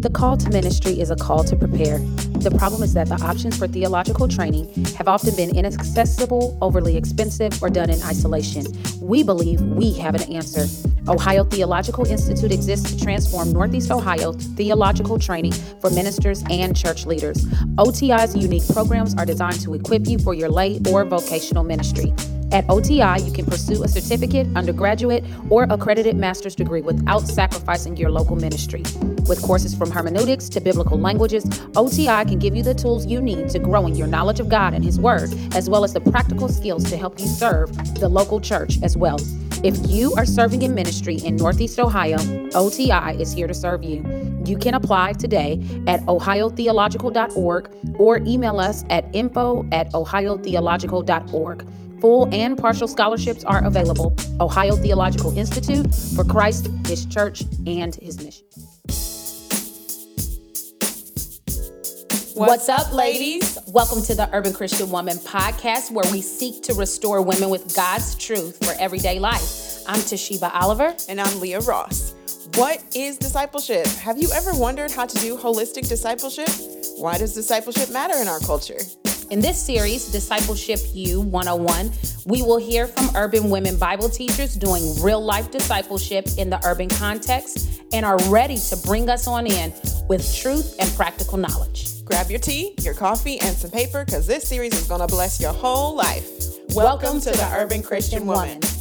The call to ministry is a call to prepare. The problem is that the options for theological training have often been inaccessible, overly expensive, or done in isolation. We believe we have an answer. Ohio Theological Institute exists to transform Northeast Ohio theological training for ministers and church leaders. OTI's unique programs are designed to equip you for your lay or vocational ministry. At OTI, you can pursue a certificate, undergraduate, or accredited master's degree without sacrificing your local ministry. With courses from hermeneutics to biblical languages, OTI can give you the tools you need to grow in your knowledge of God and His Word, as well as the practical skills to help you serve the local church as well. If you are serving in ministry in Northeast Ohio, OTI is here to serve you. You can apply today at ohiotheological.org or email us at info at ohiotheological.org. Full and partial scholarships are available. Ohio Theological Institute for Christ, His church, and His mission. What's up, ladies? Welcome to the Urban Christian Woman podcast, where we seek to restore women with God's truth for everyday life. I'm Toshiba Oliver. And I'm Leah Ross. What is discipleship? Have you ever wondered how to do holistic discipleship? Why does discipleship matter in our culture? In this series, Discipleship U 101, we will hear from urban women Bible teachers doing real life discipleship in the urban context and are ready to bring us on in with truth and practical knowledge. Grab your tea, your coffee, and some paper because this series is going to bless your whole life. Welcome, Welcome to, to, the Urban Christian, Christian Woman. Woman.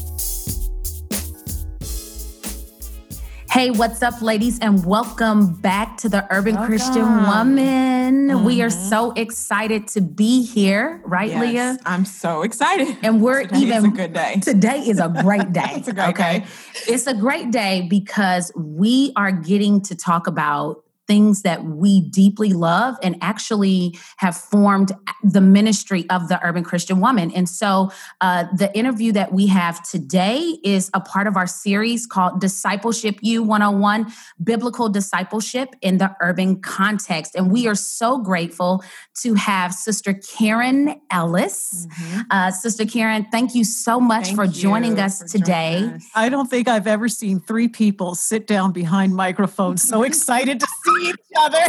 Hey, what's up, ladies, and welcome back to the Urban welcome. Christian Woman. Mm-hmm. We are mm-hmm. so excited to be here, right, yes, Leah? I'm so excited. And we're today even a good day. Today is a great day. it's a great okay? day. It's a great day because we are getting to talk about things that we deeply love and actually have formed the ministry of the urban Christian woman. And so uh, the interview that we have today is a part of our series called Discipleship U 101 Biblical Discipleship in the Urban Context. And we are so grateful to have Sister Karen Ellis. Mm-hmm. Uh, Sister Karen, thank you so much thank for joining us for today. Joining us. I don't think I've ever seen three people sit down behind microphones so excited to see each other.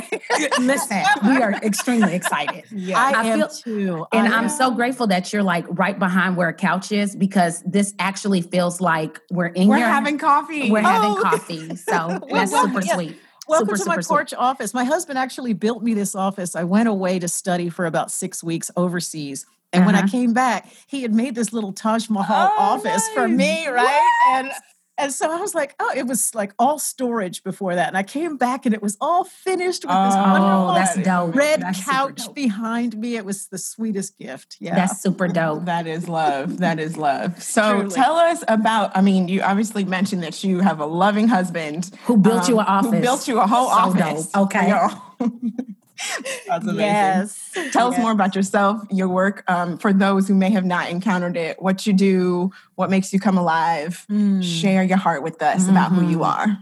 Listen, we are extremely excited. Yeah, I, I am feel, too. And I I'm am. so grateful that you're like right behind where a couch is because this actually feels like we're in We're your, having coffee. We're oh. having coffee. So that's super yeah. sweet. Welcome super, to my porch sweet. office. My husband actually built me this office. I went away to study for about six weeks overseas. And uh-huh. when I uh-huh. came back, he had made this little Taj Mahal oh, office nice. for me, right? What? And and so I was like, oh, it was like all storage before that. And I came back and it was all finished with this oh, wonderful that's dope. red that's couch behind me. It was the sweetest gift. Yeah. That's super dope. that is love. That is love. So Truly. tell us about, I mean, you obviously mentioned that you have a loving husband who built um, you an office. Who built you a whole so office. Dope. Okay. That's amazing. Yes. Tell yes. us more about yourself, your work, um, for those who may have not encountered it, what you do, what makes you come alive. Mm. Share your heart with us mm-hmm. about who you mm-hmm. are.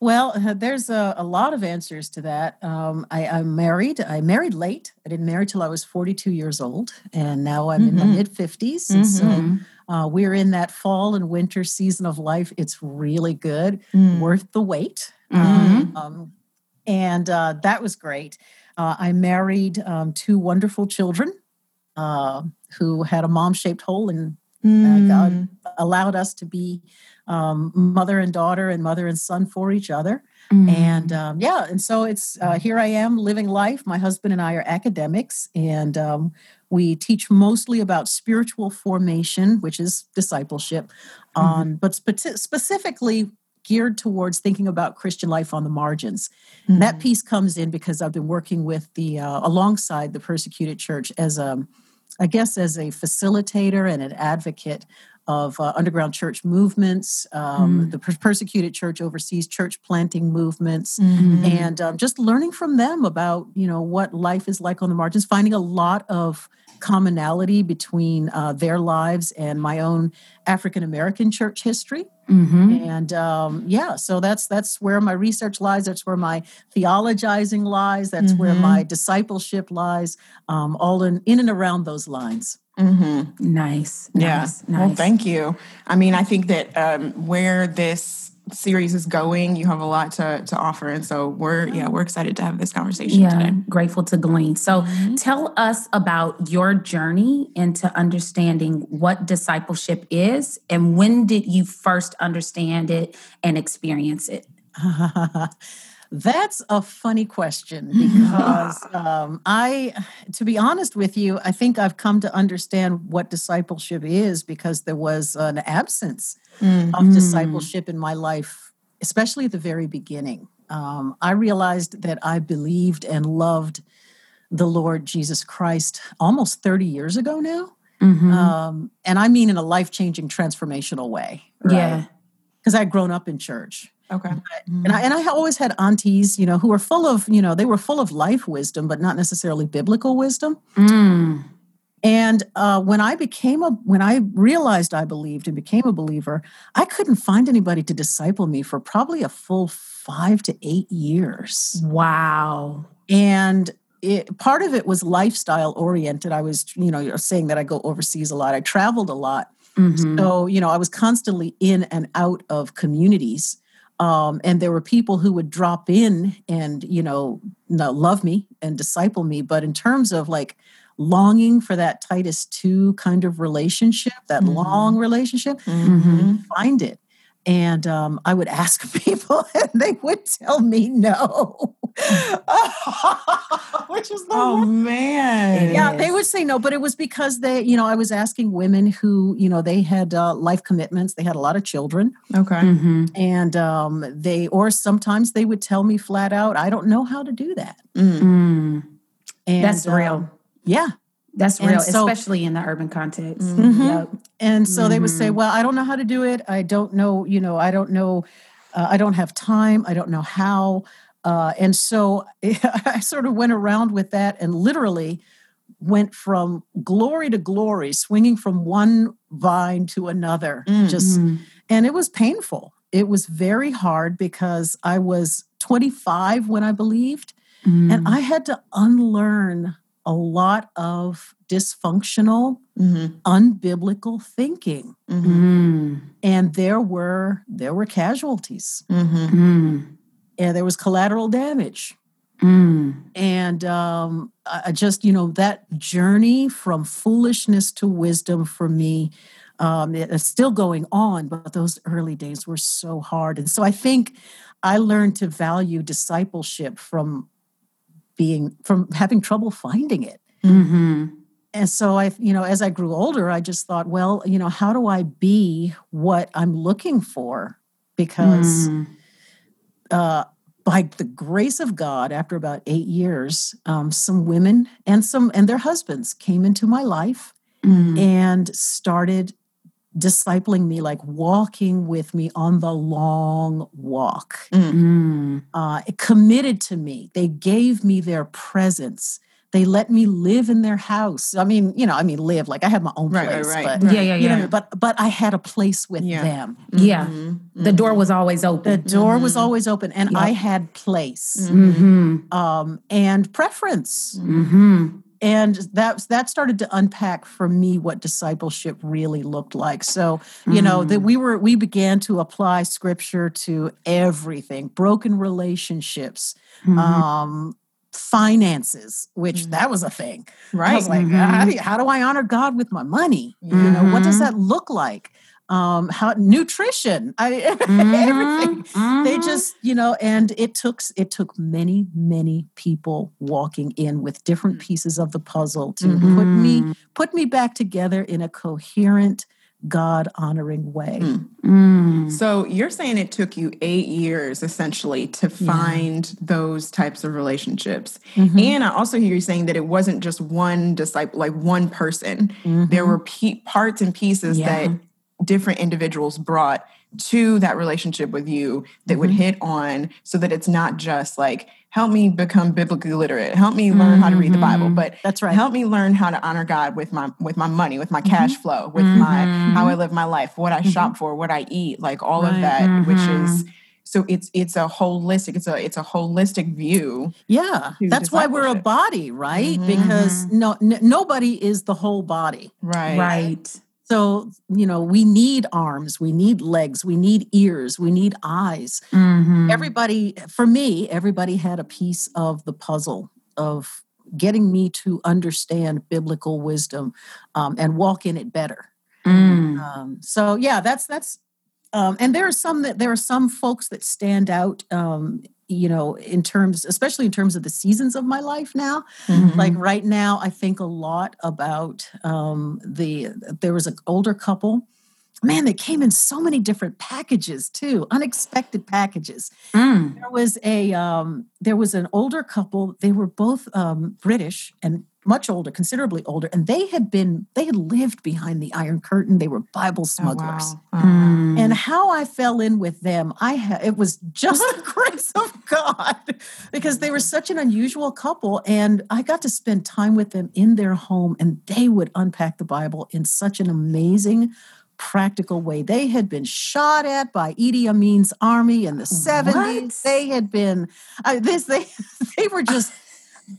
Well, uh, there's a, a, lot of answers to that. Um, I, am married. I married late. I didn't marry till I was 42 years old, and now I'm mm-hmm. in my mm-hmm. mid 50s. Mm-hmm. so uh, we're in that fall and winter season of life. It's really good, mm. worth the wait. Mm-hmm. Um, and uh, that was great. Uh, I married um, two wonderful children uh, who had a mom shaped hole, and mm. God hmm. allowed us to be um, mother and daughter and mother and son for each other. Mm. And um, yeah, and so it's uh, here I am living life. My husband and I are academics, and um, we teach mostly about spiritual formation, which is discipleship, mm. but spe- specifically geared towards thinking about Christian life on the margins. Mm-hmm. That piece comes in because I've been working with the uh, alongside the persecuted church as a, I guess, as a facilitator and an advocate of uh, underground church movements. Um, mm. The per- persecuted church oversees church planting movements, mm-hmm. and um, just learning from them about you know what life is like on the margins. Finding a lot of commonality between uh, their lives and my own African American church history. Mm-hmm. And um, yeah, so that's that's where my research lies. That's where my theologizing lies. That's mm-hmm. where my discipleship lies. Um, all in in and around those lines. Mm-hmm. Nice. Yeah. Nice, nice. Well, thank you. I mean, I think that um, where this series is going. You have a lot to to offer, and so we're yeah we're excited to have this conversation yeah, today. Grateful to glean. So mm-hmm. tell us about your journey into understanding what discipleship is, and when did you first understand it and experience it? That's a funny question because um, I, to be honest with you, I think I've come to understand what discipleship is because there was an absence mm-hmm. of discipleship in my life, especially at the very beginning. Um, I realized that I believed and loved the Lord Jesus Christ almost 30 years ago now. Mm-hmm. Um, and I mean in a life changing, transformational way. Right? Yeah. Because I'd grown up in church. Okay. And I and I always had aunties, you know, who were full of, you know, they were full of life wisdom, but not necessarily biblical wisdom. Mm. And uh, when I became a, when I realized I believed and became a believer, I couldn't find anybody to disciple me for probably a full five to eight years. Wow. And it, part of it was lifestyle oriented. I was, you know, saying that I go overseas a lot. I traveled a lot. Mm-hmm. So, you know, I was constantly in and out of communities. Um, and there were people who would drop in and you know love me and disciple me but in terms of like longing for that titus 2 kind of relationship that mm-hmm. long relationship mm-hmm. find it and um, I would ask people, and they would tell me no. Which is the oh worst. man, yeah, they would say no, but it was because they, you know, I was asking women who, you know, they had uh, life commitments, they had a lot of children, okay, mm-hmm. and um, they, or sometimes they would tell me flat out, I don't know how to do that. Mm. mm. And, That's real. Um, yeah, that's real, so, especially in the urban context. Mm-hmm. Yep. And so mm-hmm. they would say, mm-hmm. "Well, I don't know how to do it. I don't know. You know, I don't know. Uh, I don't have time. I don't know how." Uh, and so I sort of went around with that, and literally went from glory to glory, swinging from one vine to another. Mm-hmm. Just, and it was painful. It was very hard because I was 25 when I believed, and mm. I had to unlearn a lot of dysfunctional, mm-hmm. unbiblical thinking. Mm-hmm. And there were there were casualties. Mm-hmm. And there was collateral damage. Mm. And um, I just, you know, that journey from foolishness to wisdom for me um, it's still going on, but those early days were so hard. And so I think I learned to value discipleship from being from having trouble finding it. Mm-hmm. And so I, you know, as I grew older, I just thought, well, you know, how do I be what I'm looking for? Because mm. uh, by the grace of God, after about eight years, um, some women and some and their husbands came into my life mm. and started discipling me, like walking with me on the long walk. Mm. Uh, committed to me. They gave me their presence. They let me live in their house. I mean, you know, I mean, live like I had my own place, right, right, right. but yeah, yeah, yeah. Know, but but I had a place with yeah. them. Mm-hmm. Yeah, mm-hmm. the door was always open. The door mm-hmm. was always open, and yep. I had place mm-hmm. um, and preference. And that that started to unpack for me what discipleship really looked like so you mm. know that mm. we were we began to apply scripture to everything broken relationships mm-hmm. um finances which mm-hmm. that was a thing right i was like mm-hmm. how, do, how, do, i honor god with my money you know what does mm-hmm. that look like um how nutrition i mm-hmm, everything mm-hmm. they just you know and it took it took many many people walking in with different mm. pieces of the puzzle to mm-hmm. put me mm-hmm. put me back together in a coherent God honoring way. Mm. Mm. So you're saying it took you eight years essentially to find yeah. those types of relationships. Mm-hmm. And I also hear you saying that it wasn't just one disciple, like one person. Mm-hmm. There were pe- parts and pieces yeah. that different individuals brought to that relationship with you that mm-hmm. would hit on so that it's not just like help me become biblically literate help me learn mm-hmm. how to read the bible mm-hmm. but that's right help me learn how to honor god with my with my money with my cash mm-hmm. flow with my how i mm-hmm. live my life what i shop mm-hmm. for what i eat like all right. of that which is so it's it's a holistic it's a it's a holistic view yeah that's why we're a body right because no n- nobody is the whole body right right So, you know, we need arms, we need legs, we need ears, we need eyes. Mhm. Everybody, for me, everybody had a piece of the puzzle of getting me to understand biblical wisdom um, and walk in it better. Mm. Um, so yeah, that's that's um, and there are some that there are some folks that stand out. Um, you know, in terms, especially in terms of the seasons of my life now. Mhm. Like right now, I think a lot about um, the. There was an older couple. Man, they came in so many different packages too, unexpected packages. Mm. There was a um, there was an older couple. They were both um, British and much older, considerably older, and they had been they had lived behind the Iron Curtain. They were Bible smugglers. Oh, wow. Mm. And how I fell in with them, I ha- it was just the grace of God because they were such an unusual couple, and I got to spend time with them in their home, and they would unpack the Bible in such an amazing, practical way. They had been shot at by Idi Amin's army in the seventies. They had been uh, this. They they were just.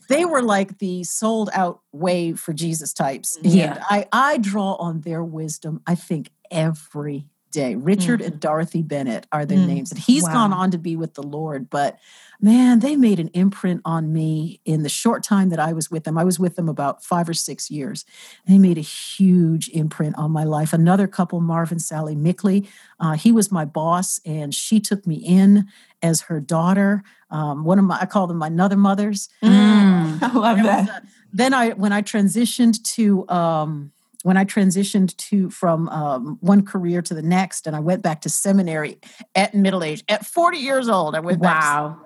They were like the sold out way for Jesus types. And Yeah. I, I draw on their wisdom, I think, every day. Richard and Dorothy Bennett are their Mm. names. And he's Wow. gone on to be with the Lord. But man, they made an imprint on me in the short time that I was with them. I was with them about five or six years. They made a huge imprint on my life. Another couple, Marvin Sally Mickley, uh, he was my boss, and she took me in as her daughter. Um, one of my, I call them my another mothers. Mm. I love that. a- then I when I transitioned to um, when I transitioned to from um, one career to the next, and I went back to seminary at middle age at 40 years old. I went back. To, Wow.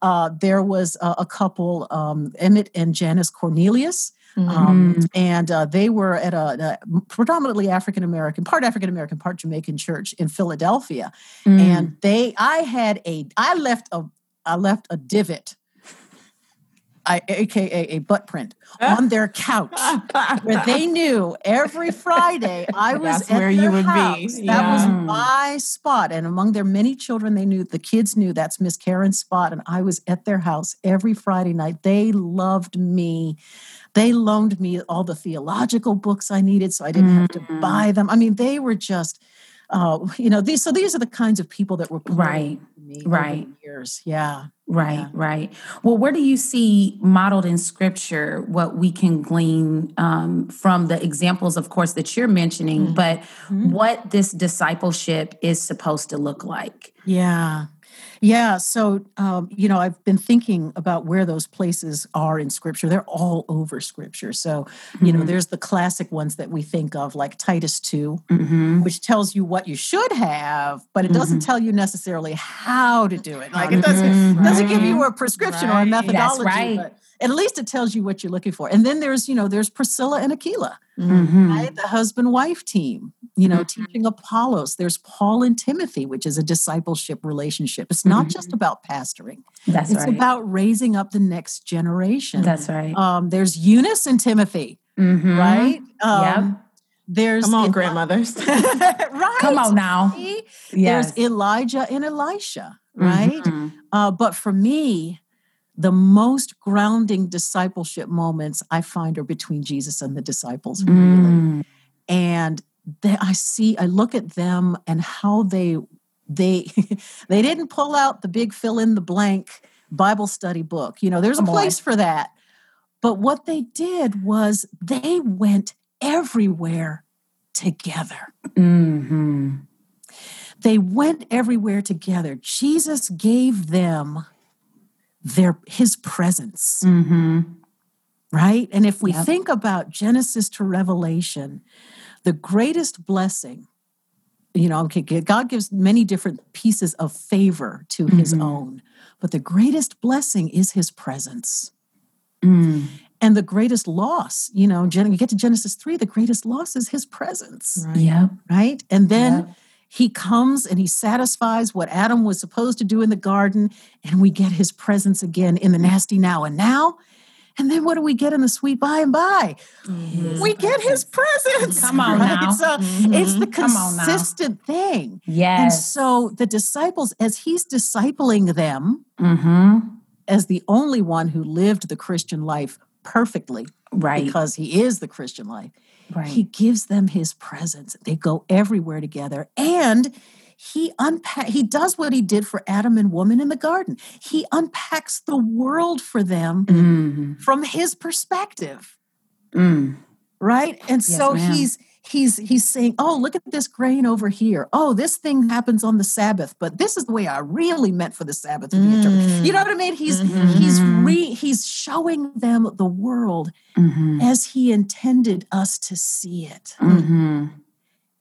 uh, there was a, a couple, um, Emmett and Janice Cornelius. Mm-hmm. Um, and uh, they were at a, a predominantly African American, part African American, part Jamaican church in Philadelphia. Mm. And they, I had a, I left a, I left a divot, I, aka a butt print, on their couch where they knew every Friday I was where you would be. house. That was my spot, and among their many children, they knew the kids knew that's Miss Karen's spot, and I was at their house every Friday night. They loved me. They loaned me all the theological books I needed, so I didn't have to Mm. buy them. I mean, they were just. Uh, you know these so these are the kinds of people that were Right, me right. years yeah Right, Yeah. right. Well, where do you see modeled in scripture what we can glean um, from the examples, of course, that you're mentioning, Mhm. but Mhm. what this discipleship is supposed to look like? Yeah. Yeah. So, um, you know, I've been thinking about where those places are in scripture. They're all over scripture. So, you know, Mhm. there's the classic ones that we think of, like Titus 2, Mhm. which tells you what you should have, but it doesn't Mhm. tell you necessarily how to do it. Like it doesn't, Mhm. doesn't give you a prescription or a Right. That's methodology, right. but at least it tells you what you're looking for. And then there's, you know, there's Priscilla and Aquila Mhm. right? The husband wife team, you know, Mhm. teaching Apollos. There's Paul and Timothy, which is a discipleship relationship. It's not Mhm. just about pastoring, That's right. it's right. about raising up the next generation. That's right. um, there's Eunice and Timothy, Mhm. right? Yep. Um, There's Come on, Eli- grandmothers. right? Come on now. Yes. There's Elijah and Elisha, right? Mhm. Uh, but for me, the most grounding discipleship moments I find are between Jesus and the disciples, really Mm. and they, I see, I look at them and how they they they didn't pull out the big fill in the blank Bible study book. You know, there's Come a on. place for that. But what they did was they went everywhere together. Mhm. They went everywhere together. Jesus gave them their his presence. Mhm. right? And if we Yep. think about Genesis to Revelation, the greatest blessing, you know, God gives many different pieces of favor to his Mhm. own, but the greatest blessing is his presence. Mm. And the greatest loss, you know, you get to Genesis 3, the greatest loss is his presence, Yep. right? And then. He comes and he satisfies what Adam was supposed to do in the garden, and we get his presence again in the nasty now and now. And then what do we get in the sweet by and by? We get his presence. Come on now. So it's the Come on now. consistent thing. Yes. And so the disciples, as he's discipling them Mhm. as the only one who lived the Christian life perfectly, Right. because he is the Christian life. Right. He gives them his presence. They go everywhere together. And he unpack he does what he did for Adam and woman in the garden. He unpacks the world for them Mhm. from his perspective. Mm. Right? And Yes, so ma'am. he's he's he's saying, "Oh, look at this grain over here. Oh, this thing happens on the Sabbath, but this is the way I really meant for the Sabbath to be interpreted." You know what I mean? He's he's Mhm. re, he's showing them the world Mhm. as he intended us to see it. Mhm.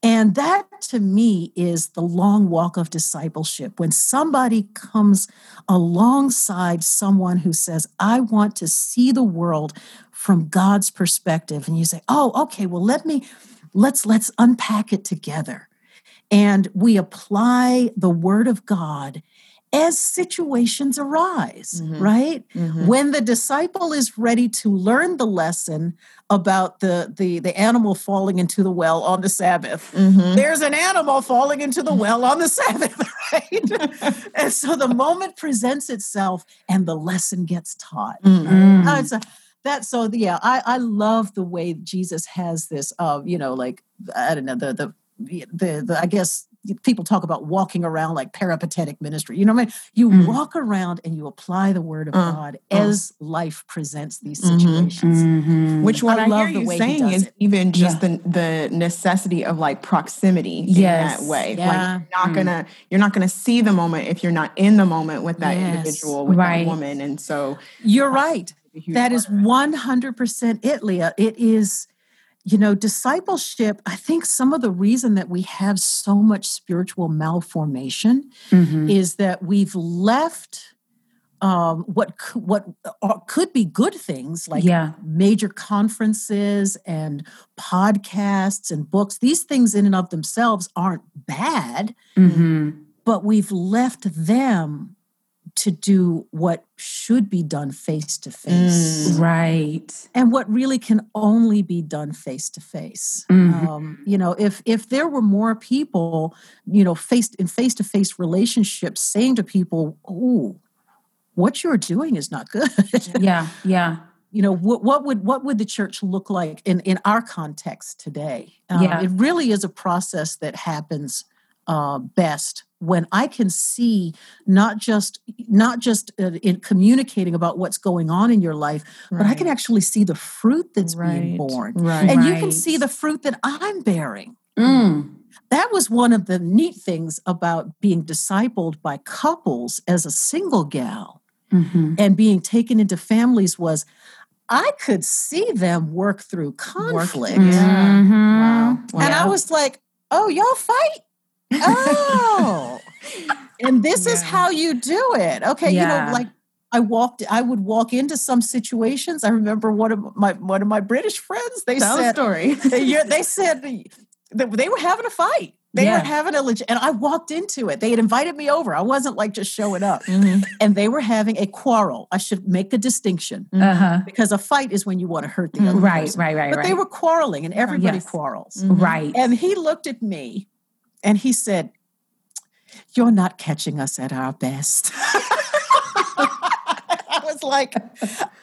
And that to me is the long walk of discipleship. When somebody comes alongside someone who says, I want to see the world from God's perspective. And you say, Oh, okay, well, let me let's let's unpack it together. And we apply the word of God as situations arise, Mhm. right? Mhm. When the disciple is ready to learn the lesson about the, the, the animal falling into the well on the Sabbath, Mhm. there's an animal falling into the well on the Sabbath, right? and so the moment presents itself and the lesson gets taught. Mhm. Uh, it's a, that so yeah, I, I love the way Jesus has this uh, you know, like I don't know, the the the, the I guess people talk about walking around like peripatetic ministry. You know what I mean? You Mm. walk around and you apply the word of Uh, God uh. as life presents these Mhm. situations. Mhm. Which what I I, love hear the you way saying is it. even just the the necessity of like proximity in that way. Yeah. Like you're not Mm. gonna you're not gonna see the moment if you're not in the moment with that Yes. individual, with Right. that woman. And so You're right. A huge That is of it. 100% it, Leah. It is, you know, discipleship. I think some of the reason that we have so much spiritual malformation Mhm. is that we've left um, what what could be good things like yeah. major conferences and podcasts and books. These things in and of themselves aren't bad, Mhm. but we've left them to do what should be done face to face. Right. and what really can only be done face to face you know if if there were more people you know faced in face to face relationships saying to people oh what you're doing is not good Yeah. Yeah. you know what, what would what would the church look like in in our context today Um, Yeah. it really is a process that happens uh, best when i can see not just not just uh, in communicating about what's going on in your life but i can actually see the fruit that's being born Right. and you can see the fruit that i'm bearing Mm. that was one of the neat things about being discipled by couples as a single gal Mhm. and being taken into families was I could see them work through conflict. Work- Yeah. Mhm. Wow. And I was like, oh, y'all fight? Oh. and this is how you do it. Okay. You know, like I walked, I would walk into some situations. I remember one of my one of my British friends, they Tell said story. they, they said that they were having a fight. They Yeah. were having a legit, and I walked into it. They had invited me over. I wasn't like just showing up. Mhm. And they were having a quarrel. I should make a distinction Uh-huh. because a fight is when you want to hurt the Mm, other Right. person. Right. Right. But right. they were quarreling, and everybody Yes. quarrels. Mhm. right. And he looked at me, and he said, "You're not catching us at our best." I was like,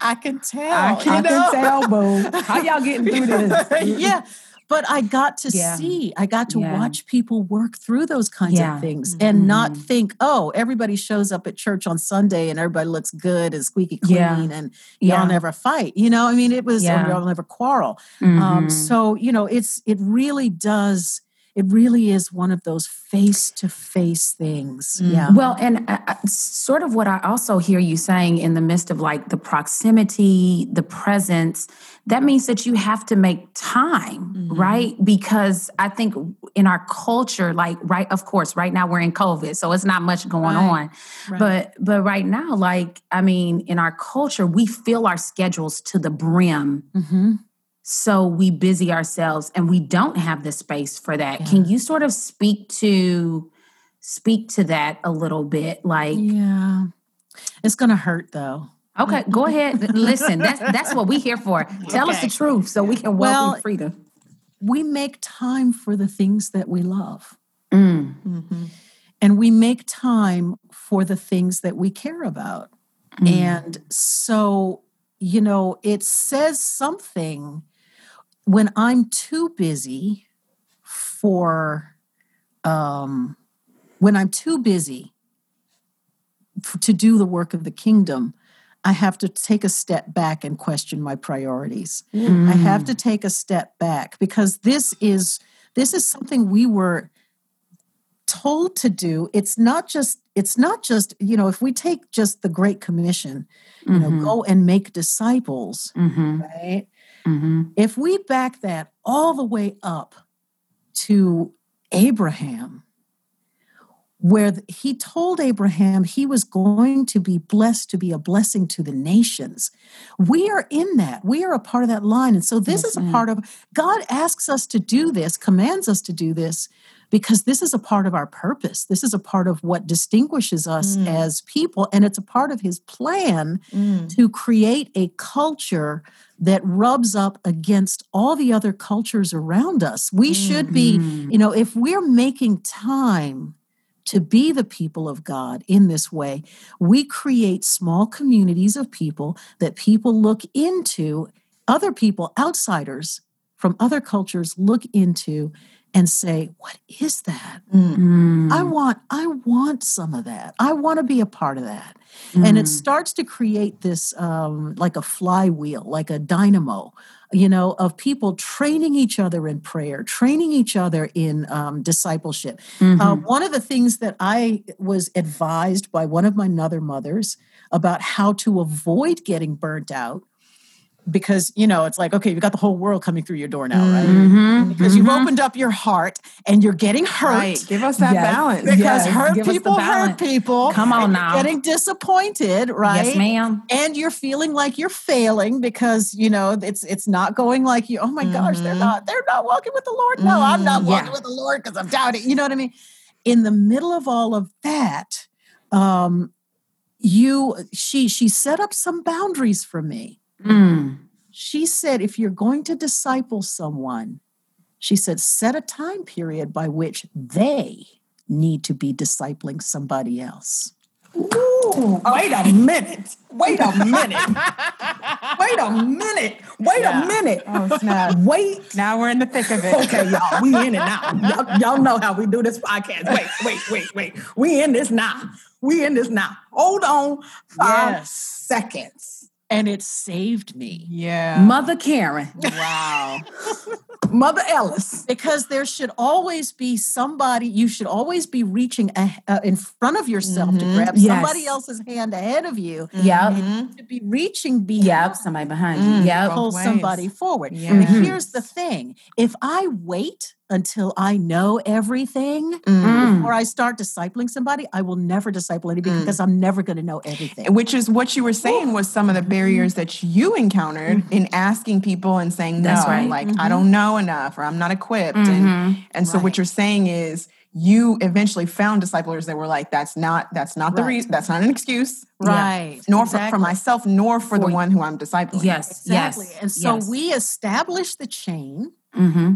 "I can tell. I you can know? tell, boo. How y'all getting through this? yeah. But I got to Yeah. see, I got to Yeah. watch people work through those kinds Yeah. of things and not Mhm. think, oh, everybody shows up at church on Sunday and everybody looks good and squeaky clean and y'all never fight. You know, I mean, it was, y'all never quarrel. Um, Mhm. so, you know, it's, it really does, it really is one of those face to face things. Yeah. Well, and uh, uh, sort of what I also hear you saying in the midst of like the proximity, the presence, that means that you have to make time, Mhm. right? Because I think in our culture, like, right, of course, right now we're in COVID, so it's not much going Right. on. Right. But but right now, like, I mean, in our culture, we fill our schedules to the brim. Mhm. So we busy ourselves and we don't have the space for that. Yeah. Can you sort of speak to speak to that a little bit? Like, yeah. It's going to hurt though. okay, go ahead. Listen, that's that's what we here for. Tell us the truth so we can Well, welcome freedom. We make time for the things that we love. Mm, Mhm. and we make time for the things that we care about. mm, And so you know, it says something when I'm too busy for, um, when I'm too busy f- to do the work of the kingdom, I have to take a step back and question my priorities. I have to take a step back because this is this is something we were told to do. It's not just it's not just, you know, if we take just the great commission, you know, Mhm. go and make disciples, Mhm. right? Mhm. If we back that all the way up to Abraham, where he told Abraham he was going to be blessed to be a blessing to the nations. We are in that. We are a part of that line. And so this Yes, is a part of God asks us to do this, commands us to do this because this is a part of our purpose. This is a part of what distinguishes us Mm. as people and it's a part of his plan Mm. to create a culture that rubs up against all the other cultures around us. We should be, Mhm. you know, if we're making time to be the people of God in this way, we create small communities of people that people look into, other people, outsiders from other cultures look into and say, What is that? Mm. Mm. I want, I want some of that. I want to be a part of that. And it Mm. starts to create this um, like a flywheel, like a dynamo, you know, of people training each other in prayer, training each other in um, discipleship. Mhm. Uh, one of the things that I was advised by one of my other mothers about how to avoid getting burnt out, because you know it's like okay, you've got the whole world coming through your door now, right? Mhm. Because you've Mhm. opened up your heart and you're getting hurt. Right. Give us that Yes. balance. Because Yes, hurt give people hurt people. Come on now. Getting disappointed, right? Yes, ma'am. and you're feeling like you're failing because you know it's it's not going like you. Oh my gosh, they're Mhm. not they're not walking with the Lord. No, I'm not Mm, walking yeah. with the Lord because I'm doubting. You know what I mean? In the middle of all of that, um, you she she set up some boundaries for me. Mm. She said, if you're going to disciple someone, she said, set a time period by which they need to be discipling somebody else. Ooh, wait a minute. Wait a minute. wait a minute. Wait Yeah. a minute. Oh, snap. Wait. Now we're in the thick of it. Okay, y'all, we in it now. Y'all, y'all know how we do this podcast. Wait, wait, wait, wait. We in this now. We in this now. Hold on five Yes. seconds. And it saved me. Yeah. Mother Karen. Wow. Mother Ellis. because there should always be somebody you should always be reaching a, uh, in front of yourself to Mhm. grab Yes. somebody else's hand ahead of you Yep. Mhm. to be reaching behind Yep. Somebody behind Mm. you. Yep. Both pull ways. somebody forward Yeah. but here's the thing if i wait until i know everything Mm. before i start discipling somebody i will never disciple anybody Mm. because i'm never going to know everything Which is what you were saying was some of the barriers that you encountered in asking people and saying no, That's right. like I don't know enough or I'm not equipped. And Mhm. and so what you're saying is you eventually found disciplers that were like, that's not that's not the Right. reason that's not an excuse, right nor for, for myself, nor for, the one who I'm discipling. Yes. exactly Yes. and so yes. we establish the chain Mm-hmm.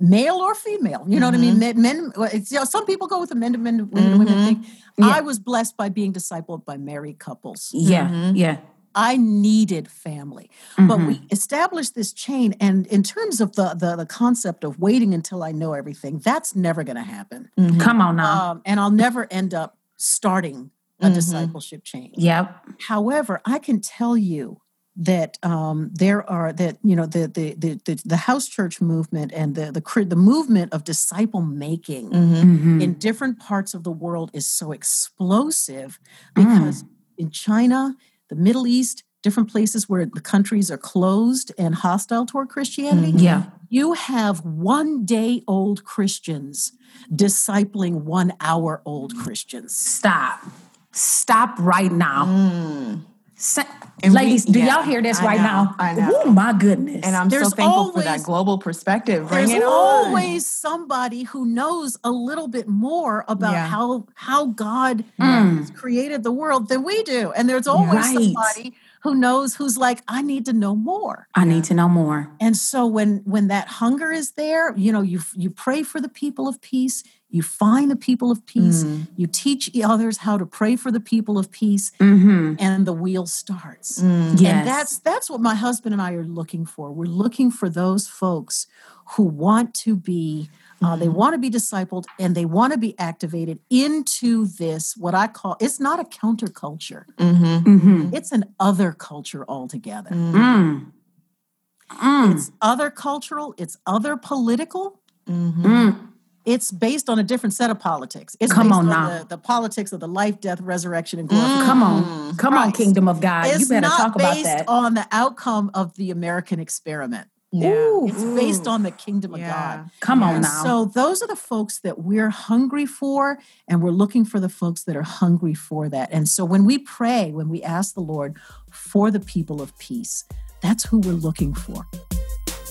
Male or female. You know what I mean? Men, men it's, you know, some people go with the men to men, women to women Mhm. thing. Yeah. I was blessed by being discipled by married couples. Yeah. Mhm. Yeah. I needed family, but we established this chain. And in terms of the the, the concept of waiting until I know everything, that's never going to happen. Mhm. Come on now. Um, and I'll never end up starting a discipleship chain. yep. However, I can tell you that um, there are that you know the the the the, the house church movement and the the the movement of disciple making Mhm. Mhm. in different parts of the world is so explosive Mm. because in China, the Middle East, different places where the countries are closed and hostile toward Christianity, Yeah. you have one day old Christians discipling one hour old Christians. Stop. Stop right now. Mm. Sa- And we- Ladies, do yeah, y'all hear this I right know, now? Oh my goodness. And I'm There's so thankful for that global perspective. Bring There's always somebody who knows a little bit more about Yeah. how how God Mm. has created the world than we do. And there's always Right. somebody who knows who's like, I need to know more. I need to know more. And so when when that hunger is there, you know, you you pray for the people of peace, You find the people of peace. Mm. You teach others how to pray for the people of peace, mm-hmm. and the wheel starts. Mm. Yes. And that's that's what my husband and I are looking for. We're looking for those folks who want to be uh, they mm-hmm. want to be discipled and they want to be activated into this, what I call it's not a counterculture, mm-hmm. Mm-hmm. it's an other culture altogether. Mm. Mm. It's other cultural, it's other political. Mm-hmm. Mm. It's based on a different set of politics. It's Come based on, now. The, the, politics of the life, death, resurrection, and glorification. Come on, come on, kingdom of God. It's you better not talk about based that. on the outcome of the American experiment. Yeah. It's based on the kingdom of Yeah. God. Come on And now. So those are the folks that we're hungry for, and we're looking for the folks that are hungry for that. And so when we pray, when we ask the Lord for the people of peace, that's who we're looking for.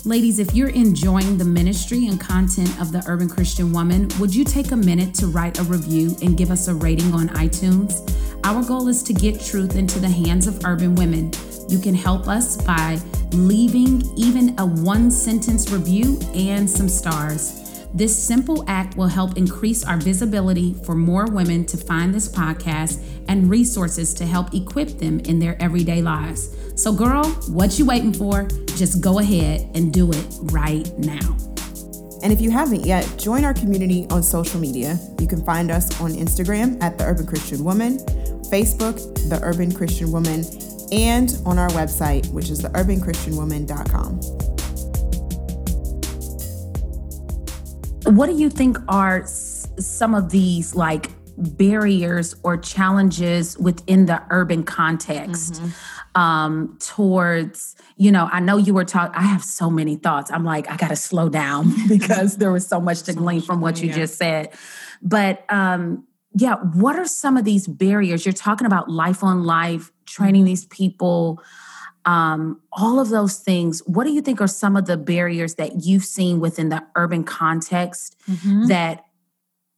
Ladies, if you're enjoying the ministry and content of the Urban Christian Woman, would you take a minute to write a review and give us a rating on iTunes? Our goal is to get truth into the hands of urban women. You can help us by leaving even a one sentence review and some stars. This simple act will help increase our visibility for more women to find this podcast and resources to help equip them in their everyday lives. So, girl, what you waiting for? Just go ahead and do it right now. And if you haven't yet, join our community on social media. You can find us on Instagram at The Urban Christian Woman, Facebook, The Urban Christian Woman, and on our website, which is theurbanchristianwoman.com. What do you think are some of these like barriers or challenges within the urban context Mm-hmm. Um, towards, you know, I know you were talking, I have so many thoughts. I'm like, I got to slow down because there was so much to glean from what you yeah. just said. But um, yeah, what are some of these barriers? You're talking about life on life, training these people, um, all of those things. What do you think are some of the barriers that you've seen within the urban context that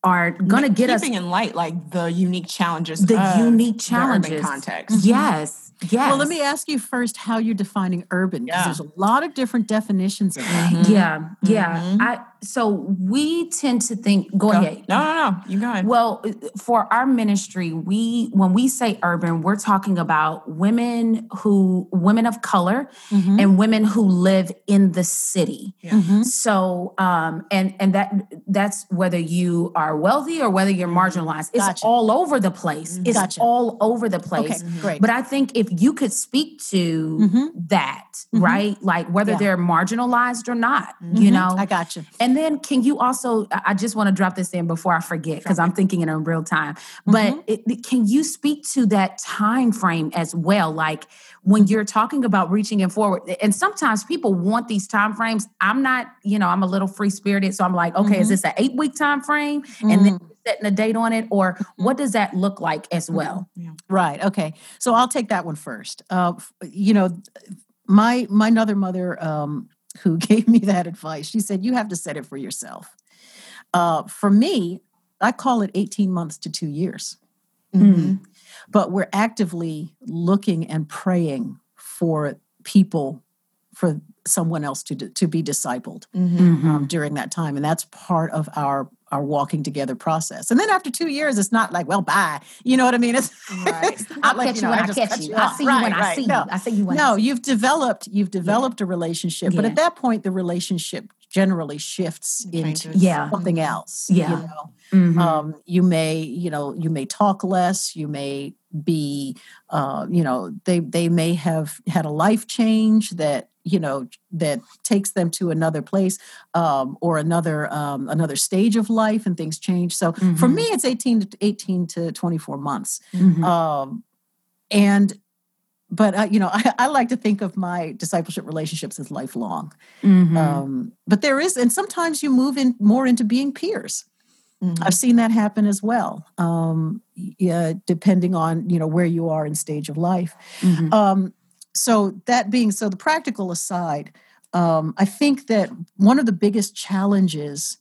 are going to get us keeping in light like the unique challenges, the unique the urban context. Yes, yes. Well, let me ask you first how you're defining urban, because Yeah. there's a lot of different definitions of that. Yeah, yeah. Mhm. I so we tend to think. Go, Go- ahead. No, no, no. You go ahead. Well, for our ministry, we when we say urban, we're talking about women who women of color Mhm. and women who live in the city. Mhm. So, um, and and that that's whether you are wealthy or whether you're marginalized. It's Gotcha. all over the place. It's Gotcha. all over the place. Okay, great. But I think if you could speak to Mhm. that, Mhm. right, like whether Yeah. they're marginalized or not, you know, I got you. and then can you also I just want to drop this in before I forget because I'm thinking it in real time. But mm-hmm. it, it- can you speak to that time frame as well? Like when you're talking about reaching it forward and sometimes people want these time frames. I'm not, you know, I'm a little free spirited. So I'm like, okay, is mm-hmm. this an eight week time frame? And then mm. setting a date on it? Or mm-hmm. what does that look like as well? Right. Okay. So I'll take that one first. Uh, you know, my my other mother um, who gave me that advice, she said you have to set it for yourself. Uh, for me, I call it eighteen months to two years. Mhm. But we're actively looking and praying for people, for someone else to to be discipled Mhm. um, during that time, and that's part of our our walking together process. And then after two years, it's not like, well, bye. You know what I mean? It's, Right. it's I'll like, catch you know, when I just catch cut you. I off. see you when Right, I right. see you. I see you when I no, see you. you've developed you've developed a relationship, but at that point, the relationship generally shifts into. Yeah. something else. Yeah. you know. Mhm. Um, you may, you know, you may talk less. You may be, uh, you know, they they may have had a life change that you know that takes them to another place um, or another um, another stage of life, and things change. So for Mhm. me, it's eighteen to eighteen to twenty four months, Mhm. um, and. But uh, you know, I, I like to think of my discipleship relationships as lifelong. Mhm. Um, but there is, and sometimes you move in more into being peers. Mhm. I've seen that happen as well. Um, yeah, depending on you know where you are in stage of life. So that being so, the practical aside, um, I think that one of the biggest challenges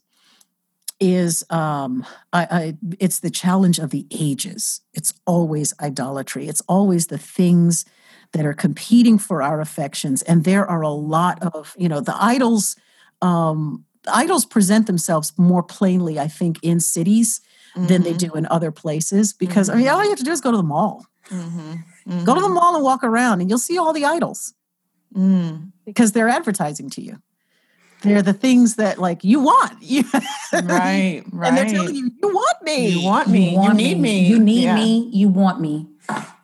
is um, I, I, it's the challenge of the ages. It's always idolatry. It's always the things that are competing for our affections, and there are a lot of you know the idols um, idols present themselves more plainly, I think, in cities mm-hmm. than they mm-hmm. do in other places. Because mm-hmm. I mean, all you have to do is go to the mall. Mm-hmm. Go to the mall and walk around, and you'll see all the idols mm. because they're advertising to you. They're the things that like you want. right, right. And they're telling you, you want me. You want me. You, want you need me. me. You need yeah. me. You want me.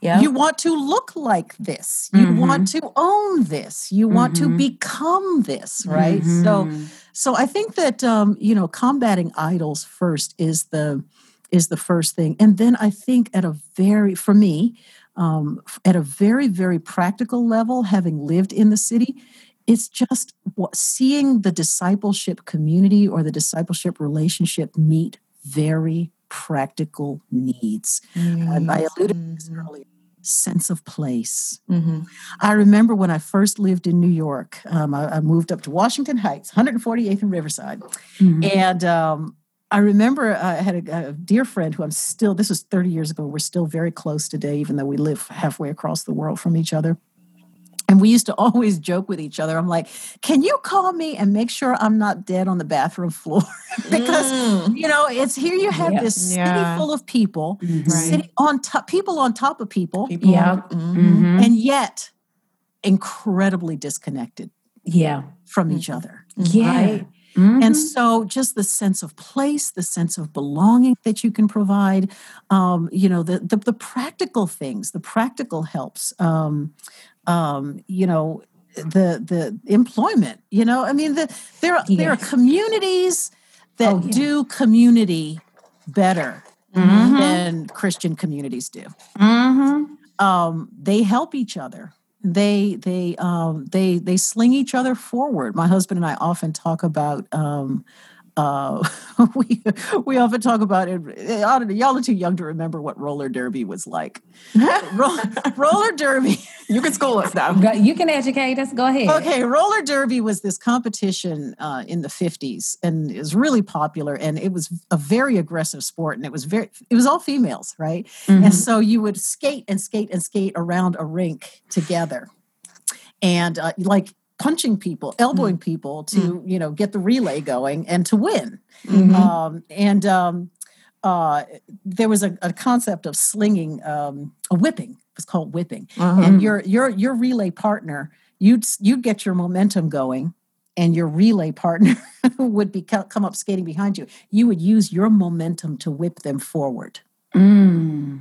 Yeah. You want to look like this. You mm-hmm. want to own this. You want mm-hmm. to become this, right? Mm-hmm. So so I think that um, you know, combating idols first is the is the first thing. And then I think at a very for me, um, at a very, very practical level, having lived in the city, it's just seeing the discipleship community or the discipleship relationship meet very practical needs. Mm-hmm. I alluded to this mm-hmm. earlier sense of place. Mm-hmm. I remember when I first lived in New York, um, I, I, moved up to Washington Heights, 148th and Riverside. Mm-hmm. And um, I remember uh, I had a, a, dear friend who I'm still, this was 30 years ago, we're still very close today, even though we live halfway across the world from each other. And we used to always joke with each other. I'm like, can you call me and make sure I'm not dead on the bathroom floor? because, mm. you know, it's here you have this city yeah. full of people mm-hmm. sitting on top, people on top of people. people yeah. Mm-hmm. And yet incredibly disconnected. Yeah. From each other. Yeah. Right? Mm-hmm. And so, just the sense of place, the sense of belonging that you can provide, um, you know, the, the, the practical things, the practical helps, um, um, you know, the the employment. You know, I mean, the, there yes. there are communities that oh, yeah. do community better mm-hmm. than Christian communities do. Mm-hmm. Um, they help each other they they um, they they sling each other forward. My husband and I often talk about um, uh, we we often talk about it. Y'all are too young to remember what roller derby was like. roller, roller derby. You can school us now. You can educate us. Go ahead. Okay, roller derby was this competition uh, in the fifties, and it was really popular. And it was a very aggressive sport, and it was very it was all females, right? Mm-hmm. And so you would skate and skate and skate around a rink together, and uh, like punching people, elbowing mm. people to mm. you know get the relay going and to win. Mm-hmm. Um, and um, uh, there was a, a, concept of slinging, um, a whipping. It was called whipping, uh-huh. and your your your relay partner you'd you'd get your momentum going. And your relay partner would be come up skating behind you. You would use your momentum to whip them forward. Mm.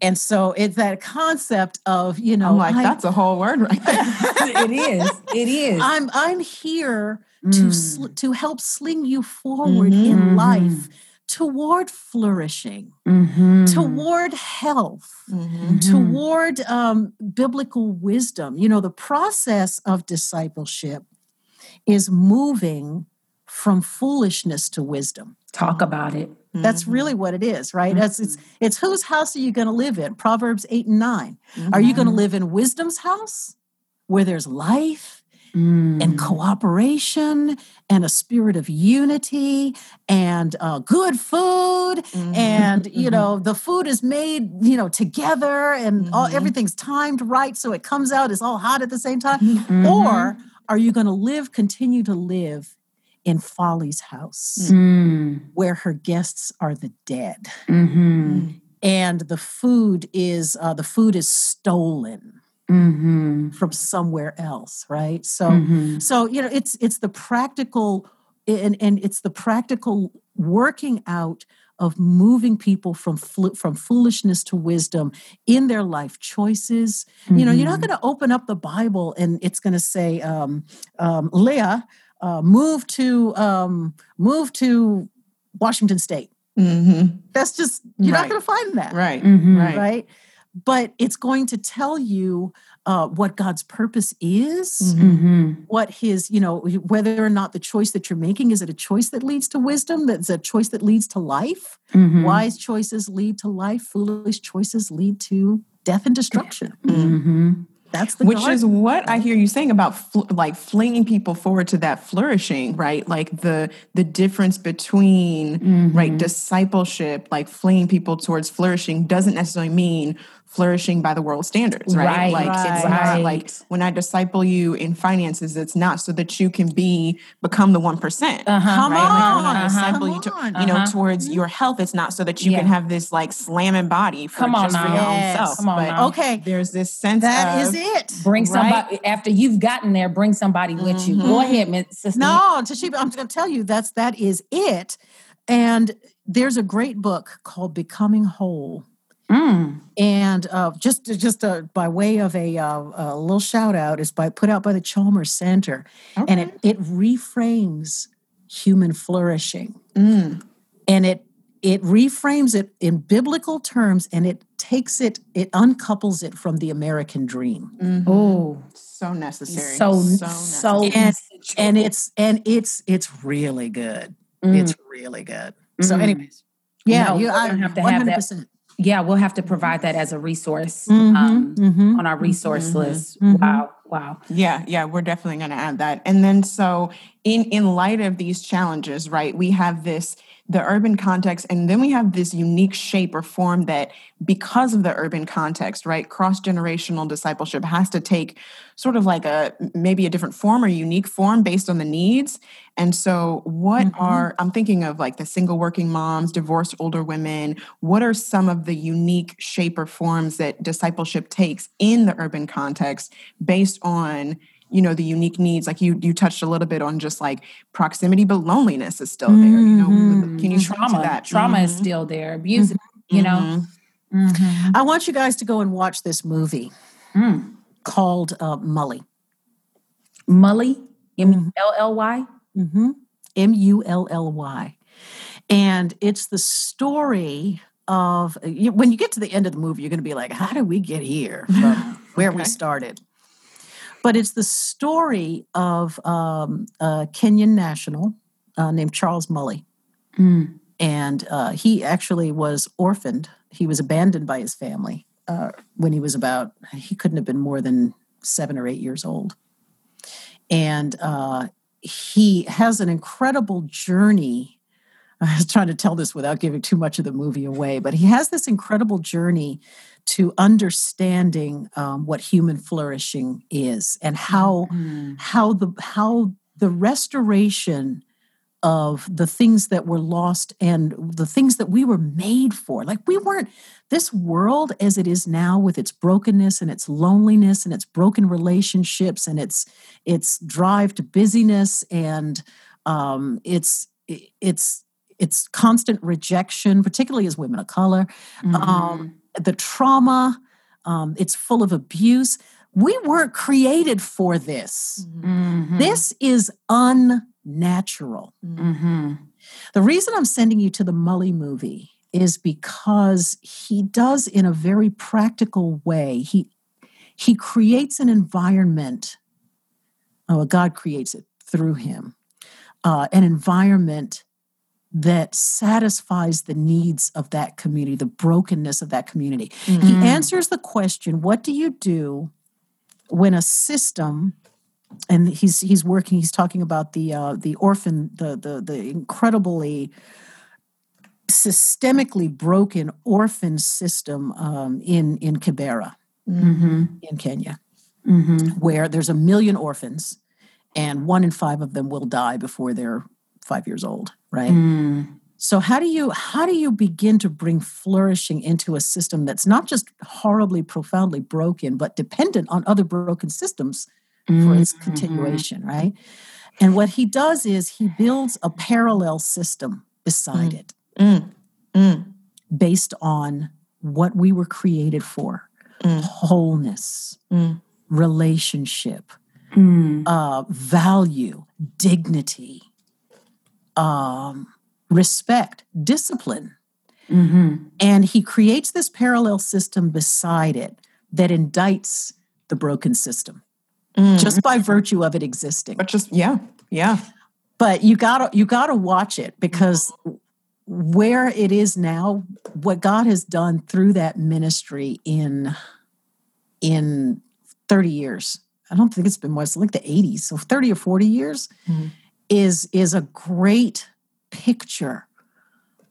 And so it's that concept of, you know, I'm like, I, that's a whole word right there. it is. It is. I'm I'm here mm. to sl- to help sling you forward mm-hmm. in life toward flourishing, mm-hmm. toward health, mm-hmm. toward um, biblical wisdom. You know, the process of discipleship is moving from foolishness to wisdom. Talk about it. That's mm-hmm. really what it is, right? Mm-hmm. It's, it's, it's whose house are you going to live in? Proverbs 8 and 9. Mm-hmm. Are you going to live in wisdom's house where there's life mm. and cooperation and a spirit of unity and uh, good food mm-hmm. and you mm-hmm. know the food is made you know together and all mm-hmm. everything's timed right so it comes out it's all hot at the same time or are you going to live continue to live in Folly's house, mm. where her guests are the dead, mm-hmm. and the food is uh, the food is stolen. Mm-hmm. from somewhere else right so mm-hmm. so you know it's it's the practical and and it's the practical working out of moving people from from foolishness to wisdom in their life choices. Mm-hmm. You know, you're not mm-hmm. going to open up the Bible and it's going to say, um, um, Leah, uh, move to um, move to Washington State. Mm-hmm. That's just you're right. not going to find that, right? Mm-hmm. Right. Right. But it's going to tell you uh, what God's purpose is, mm-hmm. what His, you know, whether or not the choice that you're making is it a choice that leads to wisdom, that's a choice that leads to life. Mm-hmm. Wise choices lead to life. Foolish choices lead to death and destruction. That's the which is what I hear you saying about fl- like flinging people forward to that flourishing, right? Like the the difference between mm-hmm. right discipleship, like flinging people towards flourishing, doesn't necessarily mean flourishing by the world standards, right? Right, like it's not like when I disciple you in finances, it's not so that you can be become the one percent. Uh-huh, Come Right? Like when I on, disciple you, to, on. you know, Uh-huh. towards your health, it's not so that you can have this like slamming body for Come on just for your now. own Yes. self. Come on but now. Okay, there's this sense that of, is it. Bring Right? somebody after you've gotten there. Bring somebody with you. Go ahead, Miss Sister. No, Tashiba, I'm going to tell you that's that is it. And there's a great book called Becoming Whole. Mm. And uh, just just uh, by way of a, uh, a little shout out, is by put out by the Chalmers Center, and it it reframes human flourishing, Mm. and it it reframes it in biblical terms, and it takes it it uncouples it from the American dream. Mhm. Oh, so necessary. so so, so, necessary. And- and it's and it's it's really good. Mm. It's really good. So, Mm. anyways, yeah, No, you I gonna have to have that 100%. Yeah, we'll have to provide that as a resource Mhm, um, mhm. on our resource list. mhm. Wow, wow. Yeah, yeah, we're definitely going to add that. And then so in in light of these challenges, right? We have this the urban context and then we have this unique shape or form that because of the urban context, right? Cross-generational discipleship has to take sort of like a maybe a different form or unique form based on the needs. And so what Mhm. are I'm thinking of like the single working moms, divorced older women, what are some of the unique shape or forms that discipleship takes in the urban context based on you know the unique needs like you you touched a little bit on just like proximity but loneliness is still there you know can you trauma? that Trauma is Mhm. still there. Abuse, you know. Mhm. Mhm. I want you guys to go and watch this movie Mm. called uh, Mully. Mully, M L L Y. Mm-hmm. M U L L Y. And it's the story of you, when you get to the end of the movie, you're going to be like, how did we get here from where we started? But it's the story of um, a Kenyan national uh, named Charles Mully. Mm. And uh, he actually was orphaned. He was abandoned by his family uh, when he was about, he couldn't have been more than seven or eight years old. And uh, he has an incredible journey. I was trying to tell this without giving too much of the movie away, but he has this incredible journey to understanding um, what human flourishing is and how Mm. how the how the restoration of the things that were lost and the things that we were made for like we weren't this world as it is now with its brokenness and its loneliness and its broken relationships and its its drive to busyness and um, its its its constant rejection particularly as women of color Mm-hmm. um, the trauma um, it's full of abuse we weren't created for this Mhm. this is unnatural. Mhm. The reason I'm sending you to the Mully movie is because he does in a very practical way. He he creates an environment. Oh, God creates it through him. Uh, an environment that satisfies the needs of that community, the brokenness of that community. He Mm. answers the question, what do you do when a system and he's he's working he's talking about the uh, the orphan the the the incredibly systemically broken orphan system um, in in Kibera Mhm. in Kenya Mhm. where there's a million orphans and one in five of them will die before they're five years old right Mm. so how do you how do you begin to bring flourishing into a system that's not just horribly profoundly broken but dependent on other broken systems for its Mhm. continuation, right? And what he does is he builds a parallel system beside it Mm. Mm. based on what we were created for Mm. wholeness, Mm. relationship, Mm. uh, value, dignity, um, respect, discipline. Mhm. And he creates this parallel system beside it that indicts the broken system Mm. just by virtue of it existing. but just yeah yeah but you gotta you gotta watch it because where it is now what god has done through that ministry in in 30 years i don't think it's been more it's like the 80s so 30 or 40 years Mhm. Is is a great picture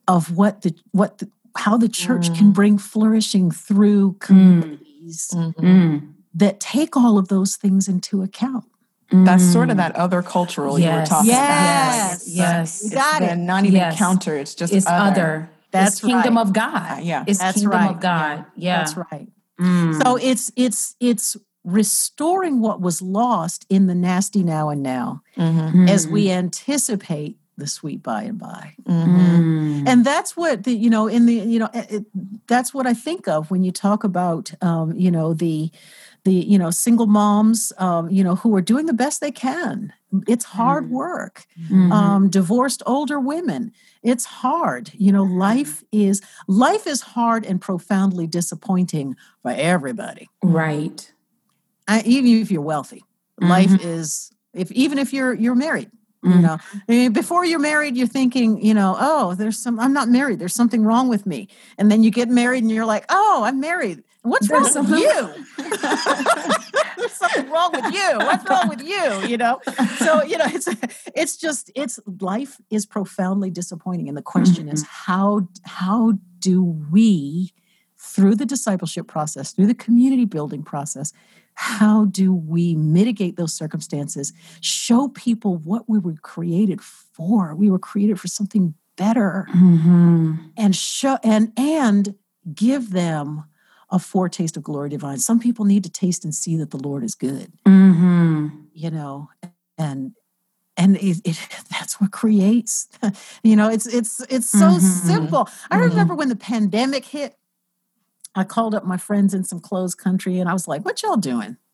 of what the what the how the church mm. can bring flourishing through mm. communities mm-hmm. that take all of those things into account. That's sort of mm. that other cultural yes. you were talking yes. about. Yes, yes, got it. Not even yes. counter; it's just it's other. other. That's it's kingdom right. of God. Uh, yeah, it's That's kingdom right. of God. Yeah, That's right. Mm. So it's it's it's restoring what was lost in the nasty now and now mm-hmm. as we mm-hmm. anticipate the sweet by and by mm-hmm. and that's what the you know in the you know it, that's what i think of when you talk about um, you know the the you know single moms um, you know who are doing the best they can it's hard mm-hmm. work mm-hmm. um, divorced older women it's hard you know life is life is hard and profoundly disappointing for everybody right I, even if you're wealthy mm-hmm. life is if even if you're you're married you know before you're married you're thinking you know oh there's some i'm not married there's something wrong with me. And then you get married and you're like oh i'm married. What's wrong with you? There's something wrong with you. What's wrong with you? You know? So you know it's it's just it's life is profoundly disappointing. And the question mm-hmm. is how how do we through the discipleship process through the community building process how do we mitigate those circumstances show people what we were created for we were created for something better mm-hmm. and show and and give them a foretaste of glory divine some people need to taste and see that the lord is good mm-hmm. you know and and it, it, that's what creates you know it's it's it's so mm-hmm. simple i mm-hmm. remember when the pandemic hit I called up my friends in some closed country and I was like, what y'all doing?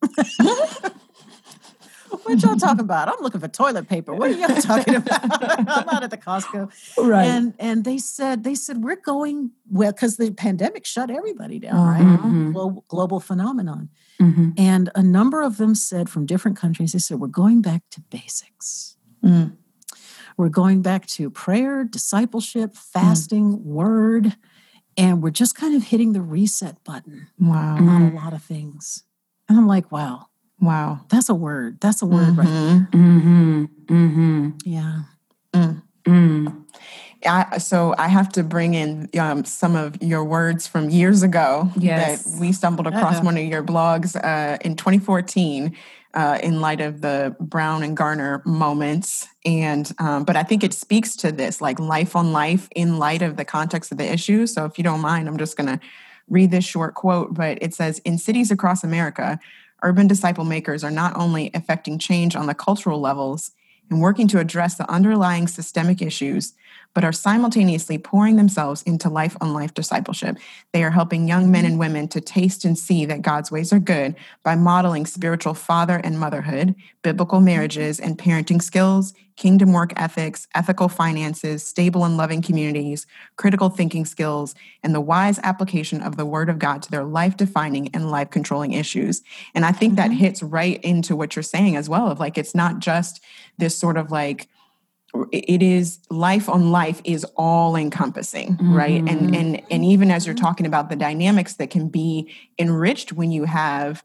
what y'all talking about? I'm looking for toilet paper. What are y'all talking about? I'm out at the Costco. Right. And and they said, they said, we're going well, because the pandemic shut everybody down, mm-hmm. right? Global, global phenomenon. Mm-hmm. And a number of them said from different countries, they said, we're going back to basics. Mm. We're going back to prayer, discipleship, fasting, mm. word and we're just kind of hitting the reset button wow. on a lot of things. And I'm like, wow. Wow. That's a word. That's a word mm-hmm. right there. Mm-hmm. Mm-hmm. Yeah. Mm. Mm. I, so I have to bring in um, some of your words from years ago yes. that we stumbled across Uh-oh. one of your blogs uh, in 2014 uh, in light of the Brown and Garner moments. And, um, but I think it speaks to this like life on life in light of the context of the issue. So if you don't mind, I'm just going to read this short quote, but it says In cities across America, urban disciple makers are not only affecting change on the cultural levels and working to address the underlying systemic issues, but are simultaneously pouring themselves into life on life discipleship. They are helping young men and women to taste and see that God's ways are good by modeling spiritual father and motherhood, biblical marriages and parenting skills, kingdom work ethics, ethical finances, stable and loving communities, critical thinking skills, and the wise application of the word of God to their life defining and life controlling issues. And I think that mm-hmm. hits right into what you're saying as well of like, it's not just this sort of like, it is life on life is all encompassing mm-hmm. right and mm-hmm. and and even as you're talking about the dynamics that can be enriched when you have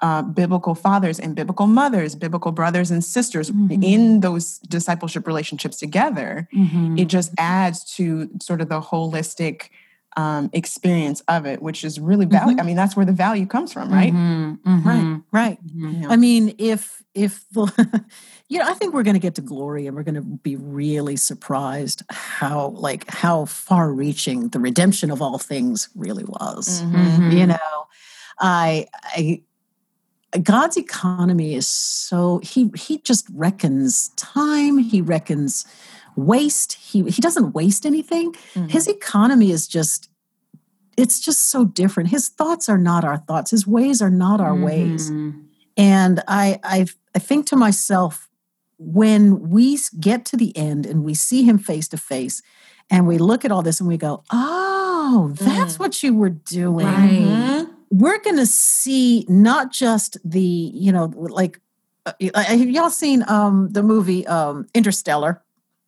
uh, biblical fathers and biblical mothers biblical brothers and sisters mm-hmm. in those discipleship relationships together mm-hmm. it just adds to sort of the holistic um, experience of it which is really value mm-hmm. i mean that's where the value comes from right mm-hmm. right right yeah. i mean if if the you know, I think we're going to get to glory and we're going to be really surprised how like how far reaching the redemption of all things really was. Mm-hmm. You know, I I God's economy is so he he just reckons time, he reckons waste. He he doesn't waste anything. Mm-hmm. His economy is just it's just so different. His thoughts are not our thoughts. His ways are not our mm-hmm. ways. And I I I think to myself when we get to the end and we see him face to face and we look at all this and we go, oh, that's mm. what you were doing. Right. Mm-hmm. We're going to see not just the, you know, like, uh, have y'all seen um, the movie um, Interstellar?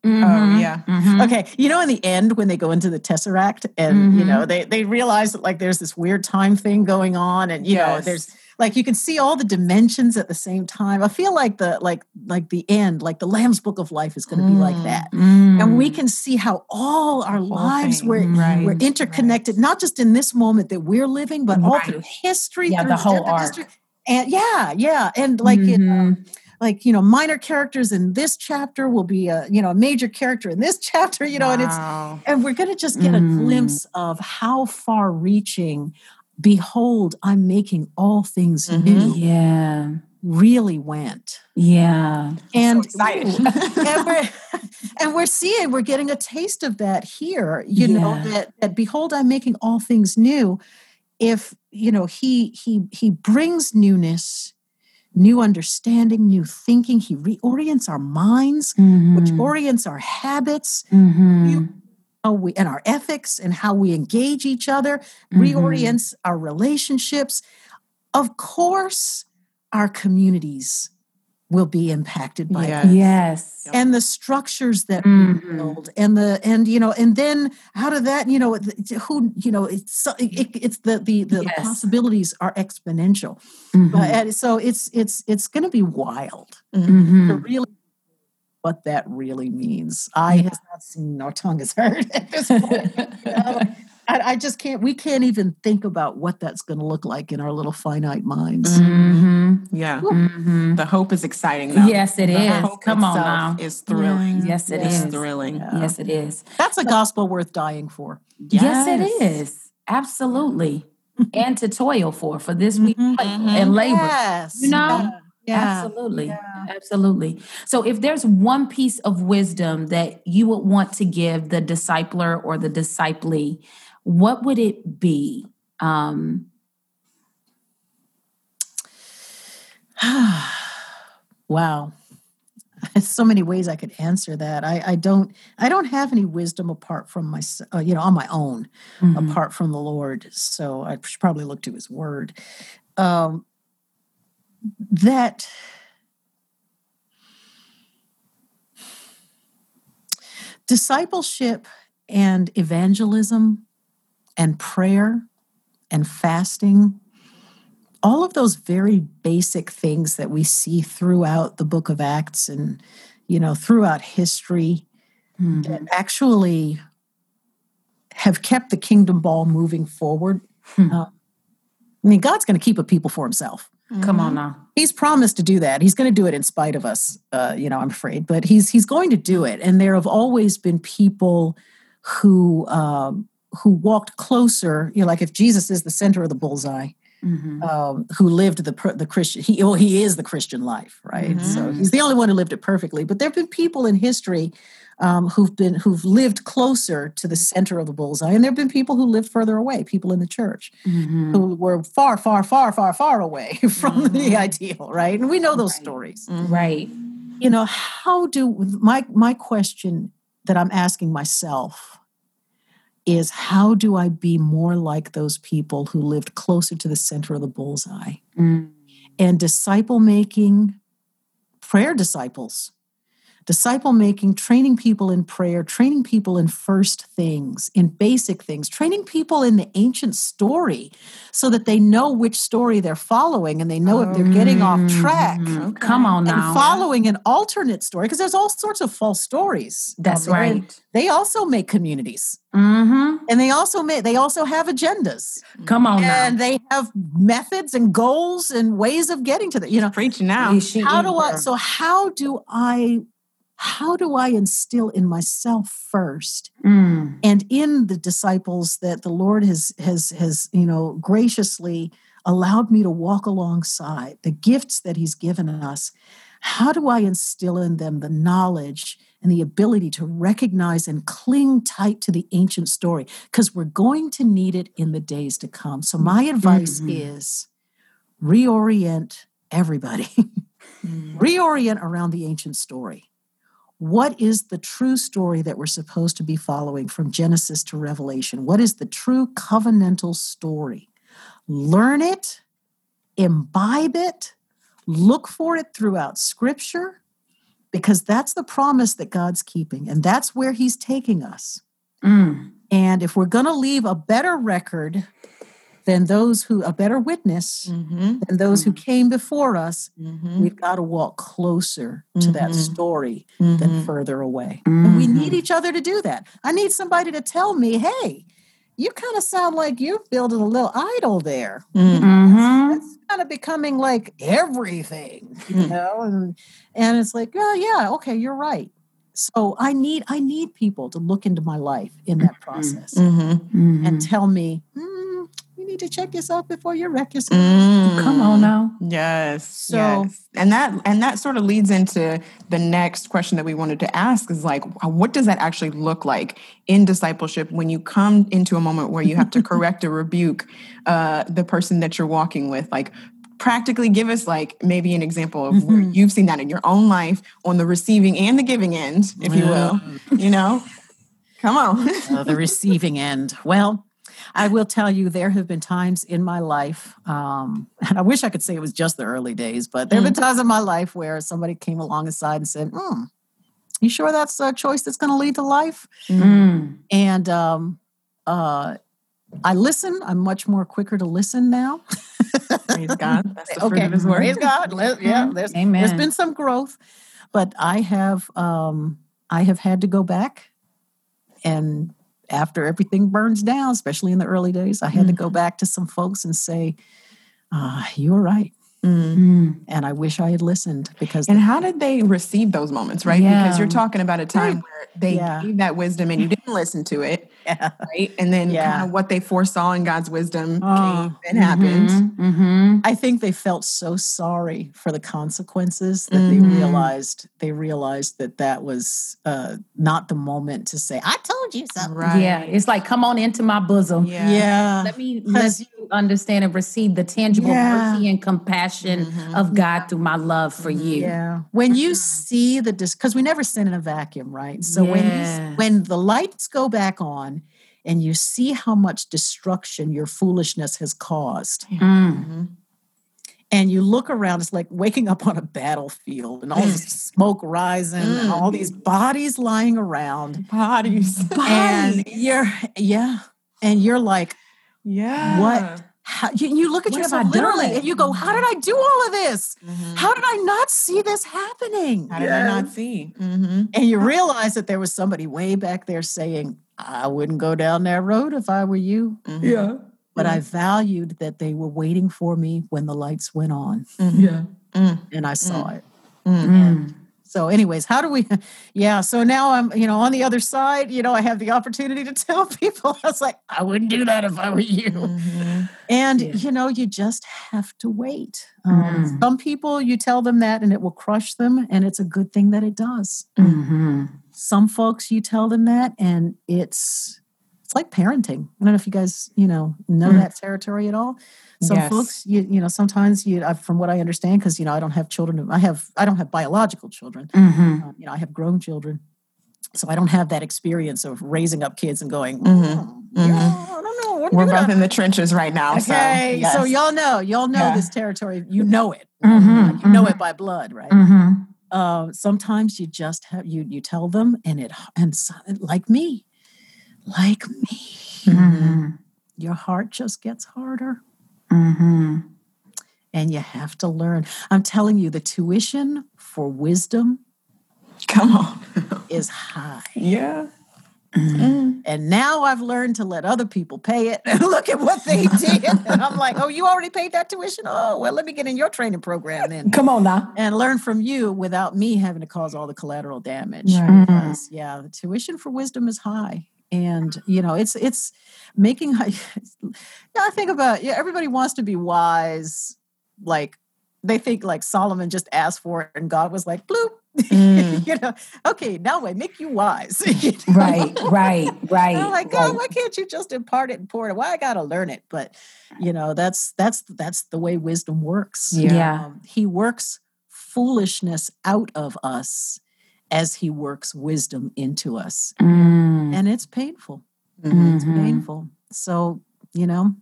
Mm-hmm. Oh yeah. Mm-hmm. Okay. You know, in the end, when they go into the tesseract, and mm-hmm. you know, they they realize that like there's this weird time thing going on, and you yes. know, there's like you can see all the dimensions at the same time. I feel like the like like the end, like the Lamb's Book of Life is going to be like that, Mm. and we can see how all our lives were right, we're interconnected, not just in this moment that we're living, but all through history, Yeah, through the whole arc. history. And yeah, yeah, and like in Mhm. Like you know minor characters in this chapter will be a you know a major character in this chapter you know and it's and we're going to just get Mm. a glimpse of how far reaching behold i'm making all things Mhm. new yeah, really went yeah. and excited. and we're and we're seeing we're getting a taste of that here you know that that behold i'm making all things new if you know he he he brings newness new understanding new thinking he reorients our minds which Mhm. orients our habits Mhm. how we and our ethics and how we engage each other Mhm. reorients our relationships of course our communities will be impacted by Yeah. that Yes. and the structures that Mhm. we build and the and you know and then out of that you know who you know it's it, it's the the the Yes. possibilities are exponential Mhm. but and so it's it's it's going to be wild to Mhm. really what that really means i has not seen nor tongue has heard at this point you know? I, I just can't we can't even think about what that's going to look like in our little finite minds Mhm. Yeah. Mhm. The hope is exciting though. Yes, it the is. hope Come on now. is thrilling. Yes, it It's is. thrilling. Yeah. Yes, it is. that's a gospel worth dying for Yes, it is. Absolutely. and to toil for, for this we Mhm. and labor. yes You know? yeah, yeah. Absolutely. Yeah. Absolutely. So if there's one piece of wisdom that you would want to give the discipler or the disciplee, what would it be? Um, wow. There's so many ways i could answer that. I i don't i don't have any wisdom apart from my uh, you know on my own mhm. apart from the lord. So i should probably look to his word. Um that discipleship and evangelism and prayer and fasting all of those very basic things that we see throughout the book of acts and you know throughout history Mhm. that actually have kept the kingdom ball moving forward Hmm. Uh, i mean god's going to keep a people for himself Come on now. he's promised to do that he's going to do it in spite of us uh, you know i'm afraid but he's he's going to do it and there have always been people who um, who walked closer you know like if jesus is the center of the bullseye Mhm. um, who lived the the Christian. He well, he is the Christian life, right? So Mhm. he's the only one who lived it perfectly. But there have been people in history um, who've been who've lived closer to the center of the bullseye, and there have been people who lived further away. People in the church Mhm. who were far, far, far, far, far away from the Mhm. ideal, right? And we know those Right. stories. Right. You know, how do my my question that I'm asking myself is how do I be more like those people who lived closer to the center of the bullseye? Mm. and disciple making, prayer disciples, disciple making, training people in prayer, training people in first things, in basic things, training people in the ancient story so that they know which story they're following and they know if they're getting off track. Mhm. Okay. Come on And now. following an alternate story, because there's all sorts of false stories. That's there, and right. They also make communities, hmm and they also make they also have agendas, Come on now. they have methods and goals and ways of getting to that. You know, Preaching now. Yeah, she how is, do I so how do I how do I instill in myself first Mm. and in the disciples that the Lord has has has you know graciously allowed me to walk alongside the gifts that he's given us how do I instill in them the knowledge and the ability to recognize and cling tight to the ancient story because we're going to need it in the days to come so my advice Mhm. is reorient everybody Mm. reorient around the ancient story. What is the true story that we're supposed to be following from Genesis to Revelation? What is the true covenantal story? Learn it, imbibe it, look for it throughout Scripture, because that's the promise that God's keeping, and that's where He's taking us. Mm. And if we're going to leave a better record than those who a better witness Mm-hmm. than those who came before us. Mm-hmm. We've got to walk closer to that Mhm. story Mm-hmm. than further away. And we need each other to do that. I need somebody to tell me, hey, you kind of sound like you're building a little idol there. Mm-hmm. It's kind of becoming like everything, you Mm. know? And and it's like, oh yeah, okay, you're right. So I need I need people to look into my life in that process Mm-hmm. and tell me, mm, you need to check yourself before you wreck yourself. Come on now. Yes. So- yes. and that and that sort of leads into the next question that we wanted to ask is like what does that actually look like in discipleship when you come into a moment where you have to correct or rebuke uh, the person that you're walking with like practically give us like maybe an example of where you've seen that in your own life on the receiving and the giving end if you will you know come on uh, the receiving end. Well, I will tell you, there have been times in my life, um, and I wish I could say it was just the early days, but there have been times in my life where somebody came along aside and said, hmm, You sure that's a choice that's going to lead to life? Mm. And um, uh, I listen. I'm much more quicker to listen now. praise god that's the fruit okay, of his word praise God. Yeah, there's, there's Amen. been some growth, but I have um, I have had to go back, and after everything burns down, especially in the early days, I had to go back to some folks and say, uh, "You're right," Mm. and I wish I had listened because And how did they receive those moments, right? Yeah. Because you're talking about a time where they Yeah. gave that wisdom and you didn't listen to it, Yeah. right? And then Yeah. kind of what they foresaw in God's wisdom Oh, came and happened. Mm-hmm. I think they felt so sorry for the consequences that Mhm. they realized they realized that that was uh, not the moment to say, "I told you so." Right. Yeah, it's like come on into my bosom. Yeah. Yeah. Let me let you understand and receive the tangible Yeah. mercy and compassion of God through my love for you. Yeah. When you see the dis because we never sin in a vacuum, right? So when you, Yes. s- when the lights go back on and you see how much destruction your foolishness has caused, Mm. and you look around, it's like waking up on a battlefield and all this smoke rising and all these bodies lying around. Bodies. Bodies. And you're yeah. And you're like, Yeah. what? How, you, you look at What yourself literally and you go, how did I do all of this? Mhm. How did I not see this happening? How did I not see? Mm-hmm. And you realize that there was somebody way back there saying, I wouldn't go down that road if I were you. Yeah. But I valued that they were waiting for me when the lights went on Yeah. and I saw it. Mm. So, anyways, how do we? Yeah. So now I'm, you know, on the other side, you know, I have the opportunity to tell people, I was like, I wouldn't do that if I were you. Mhm. And, Yeah. you know, you just have to wait. Um, Mm. Some people, you tell them that and it will crush them. And it's a good thing that it does. Mhm. some folks you tell them that and it's it's like parenting i don't know if you guys you know know Mm. that territory at all some Yes. folks you you know sometimes you I, from what i understand because you know i don't have children i have i don't have biological children Mhm. uh, you know i have grown children so i don't have that experience of raising up kids and going Mhm. "Mm, Mhm. yeah, i don't know what We're both in the trenches right now. okay So, so y'all know y'all know Yeah. this territory you know it Mhm. you know it by blood right Mhm. uh, sometimes you just have you you tell them and it and so, like me like me Mhm. your heart just gets harder Mhm. and you have to learn i'm telling you the tuition for wisdom Come on. is high yeah. and now i've learned to let other people pay it and look at what they did and i'm like oh you already paid that tuition oh well let me get in your training program then Come on now. and learn from you without me having to cause all the collateral damage. Right. Because yeah, the tuition for wisdom is high. And you know, it's it's making yeah, I think about yeah, everybody wants to be wise, like they think like Solomon just asked for it and God was like, bloop. Mm. you know, okay, now I make you wise. You know? Right, right, right. I'm like, God, right. why can't you just impart it and pour it? Why I gotta learn it? But you know, that's that's that's the way wisdom works. Yeah. Um, he works foolishness out of us as he works wisdom into us. Mm. And it's painful. Mhm. It's painful. So, you know,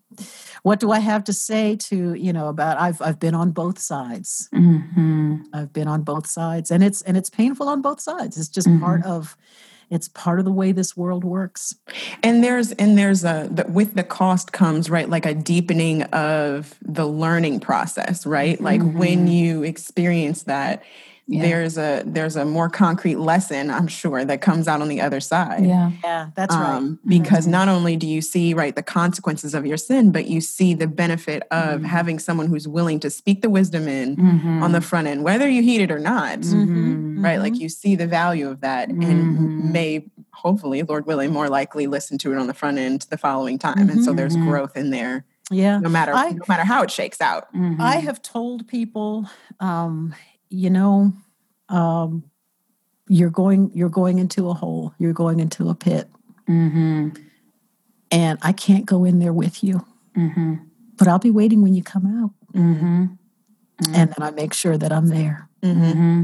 what do I have to say to, you know, about I've I've been on both sides. Mhm. I've been on both sides and it's and it's painful on both sides. It's just part of it's part of the way this world works. And there's and there's a the, with the cost comes right like a deepening of the learning process, right? Like mm-hmm. when you experience that, yeah. there's a there's a more concrete lesson i'm sure that comes out on the other side yeah yeah that's um, right because mm-hmm. not only do you see right the consequences of your sin but you see the benefit of mm-hmm. having someone who's willing to speak the wisdom in mm-hmm. on the front end whether you heed it or not mm-hmm. right like mm-hmm. you see the value of that and mm-hmm. may hopefully lord willing more likely listen to it on the front end the following time and so there's growth in there yeah no matter I, no matter how it shakes out i have told people um, you know, um, you're going you're going into a hole. You're going into a pit, mm-hmm. and I can't go in there with you. Mm-hmm. But I'll be waiting when you come out, mm-hmm. and then I make sure that I'm there. Mm-hmm.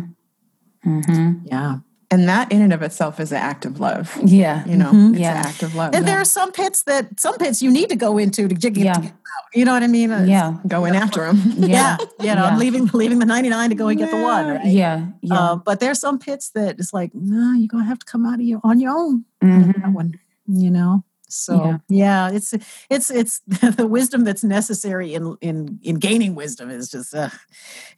Mm-hmm. Yeah. And that in and of itself is an act of love. Yeah. You know, mm-hmm. it's yeah. an act of love. And yeah. there are some pits that some pits you need to go into to get, yeah. to get out. You know what I mean? It's, yeah. Going after them. Yeah. yeah. You know, I'm leaving leaving the 99 to go and get the one. Right? Yeah. Yeah. Uh, but there's some pits that it's like, no, you're gonna have to come out of your on your own. Mm-hmm. That one. You know. So yeah. yeah, it's it's it's the wisdom that's necessary in in in gaining wisdom is just uh,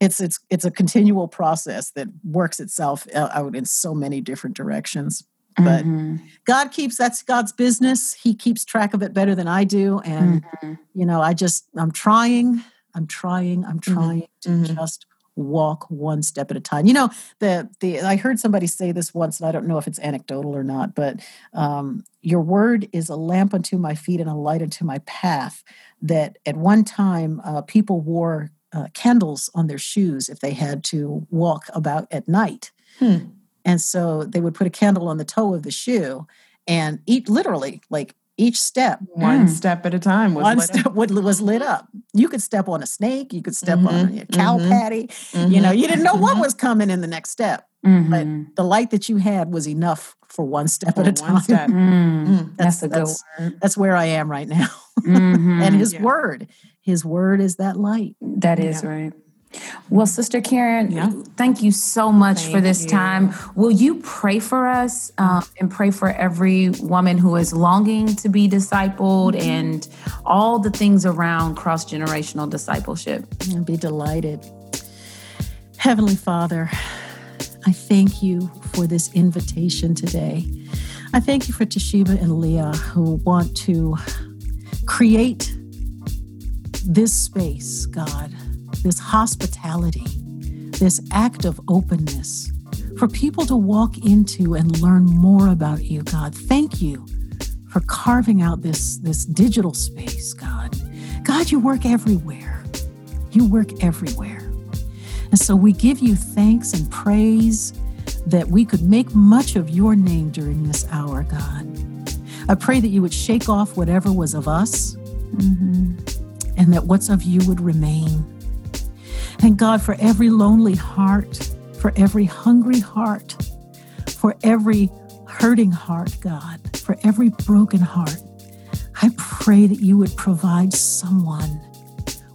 it's it's it's a continual process that works itself out in so many different directions. But mm-hmm. God keeps that's God's business. He keeps track of it better than I do, and mm-hmm. you know, I just I'm trying, I'm trying, I'm mm-hmm. trying mm-hmm. to just walk one step at a time. You know, the the I heard somebody say this once, and I don't know if it's anecdotal or not, but um, your word is a lamp unto my feet and a light unto my path. That at one time uh, people wore uh, candles on their shoes if they had to walk about at night. Hmm. And so they would put a candle on the toe of the shoe and eat literally like each step one mm. step at a time was one lit step up. was lit up you could step on a snake you could step mm-hmm. on a cow mm-hmm. patty mm-hmm. you know you didn't know what mm-hmm. was coming in the next step but mm-hmm. the light that you had was enough for one step for at a time step. Mm. mm. That's, that's, that's, that's where i am right now mm-hmm. and his yeah. word his word is that light that is yeah. right well, Sister Karen, yeah. thank you so much thank for this you. time. Will you pray for us uh, and pray for every woman who is longing to be discipled mm-hmm. and all the things around cross generational discipleship? I'd be delighted. Heavenly Father, I thank you for this invitation today. I thank you for Toshiba and Leah who want to create this space, God this hospitality, this act of openness for people to walk into and learn more about you, God. Thank you for carving out this, this digital space, God. God, you work everywhere. You work everywhere. And so we give you thanks and praise that we could make much of your name during this hour, God. I pray that you would shake off whatever was of us mm-hmm. and that what's of you would remain. Thank God for every lonely heart, for every hungry heart, for every hurting heart, God, for every broken heart. I pray that you would provide someone,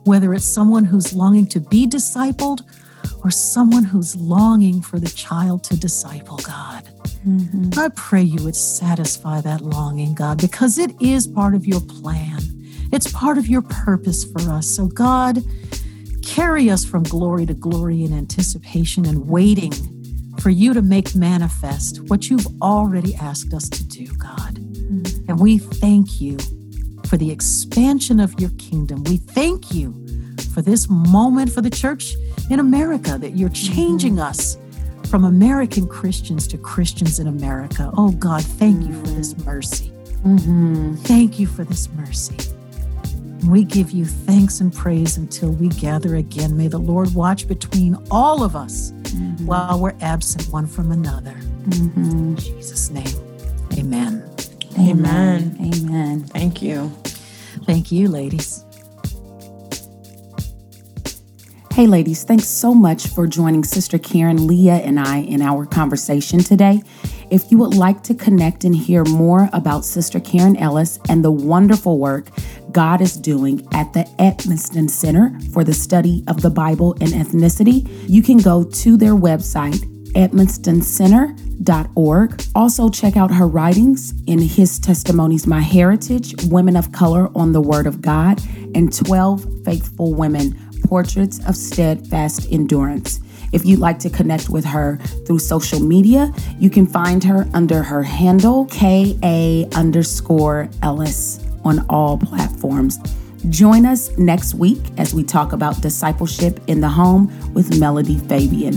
whether it's someone who's longing to be discipled or someone who's longing for the child to disciple, God. Mm-hmm. I pray you would satisfy that longing, God, because it is part of your plan. It's part of your purpose for us. So, God, Carry us from glory to glory in anticipation and waiting for you to make manifest what you've already asked us to do, God. Mm-hmm. And we thank you for the expansion of your kingdom. We thank you for this moment for the church in America that you're changing mm-hmm. us from American Christians to Christians in America. Oh God, thank you for this mercy. Mm-hmm. Thank you for this mercy. We give you thanks and praise until we gather again. May the Lord watch between all of us mm-hmm. while we're absent one from another. Mm-hmm. In Jesus' name, amen. Amen. Amen. Thank you. Thank you, ladies. Hey, ladies, thanks so much for joining Sister Karen, Leah, and I in our conversation today. If you would like to connect and hear more about Sister Karen Ellis and the wonderful work God is doing at the Edmiston Center for the Study of the Bible and Ethnicity, you can go to their website, edmistoncenter.org. Also, check out her writings in His Testimonies My Heritage, Women of Color on the Word of God, and 12 Faithful Women Portraits of Steadfast Endurance. If you'd like to connect with her through social media, you can find her under her handle, KA underscore Ellis, on all platforms. Join us next week as we talk about discipleship in the home with Melody Fabian.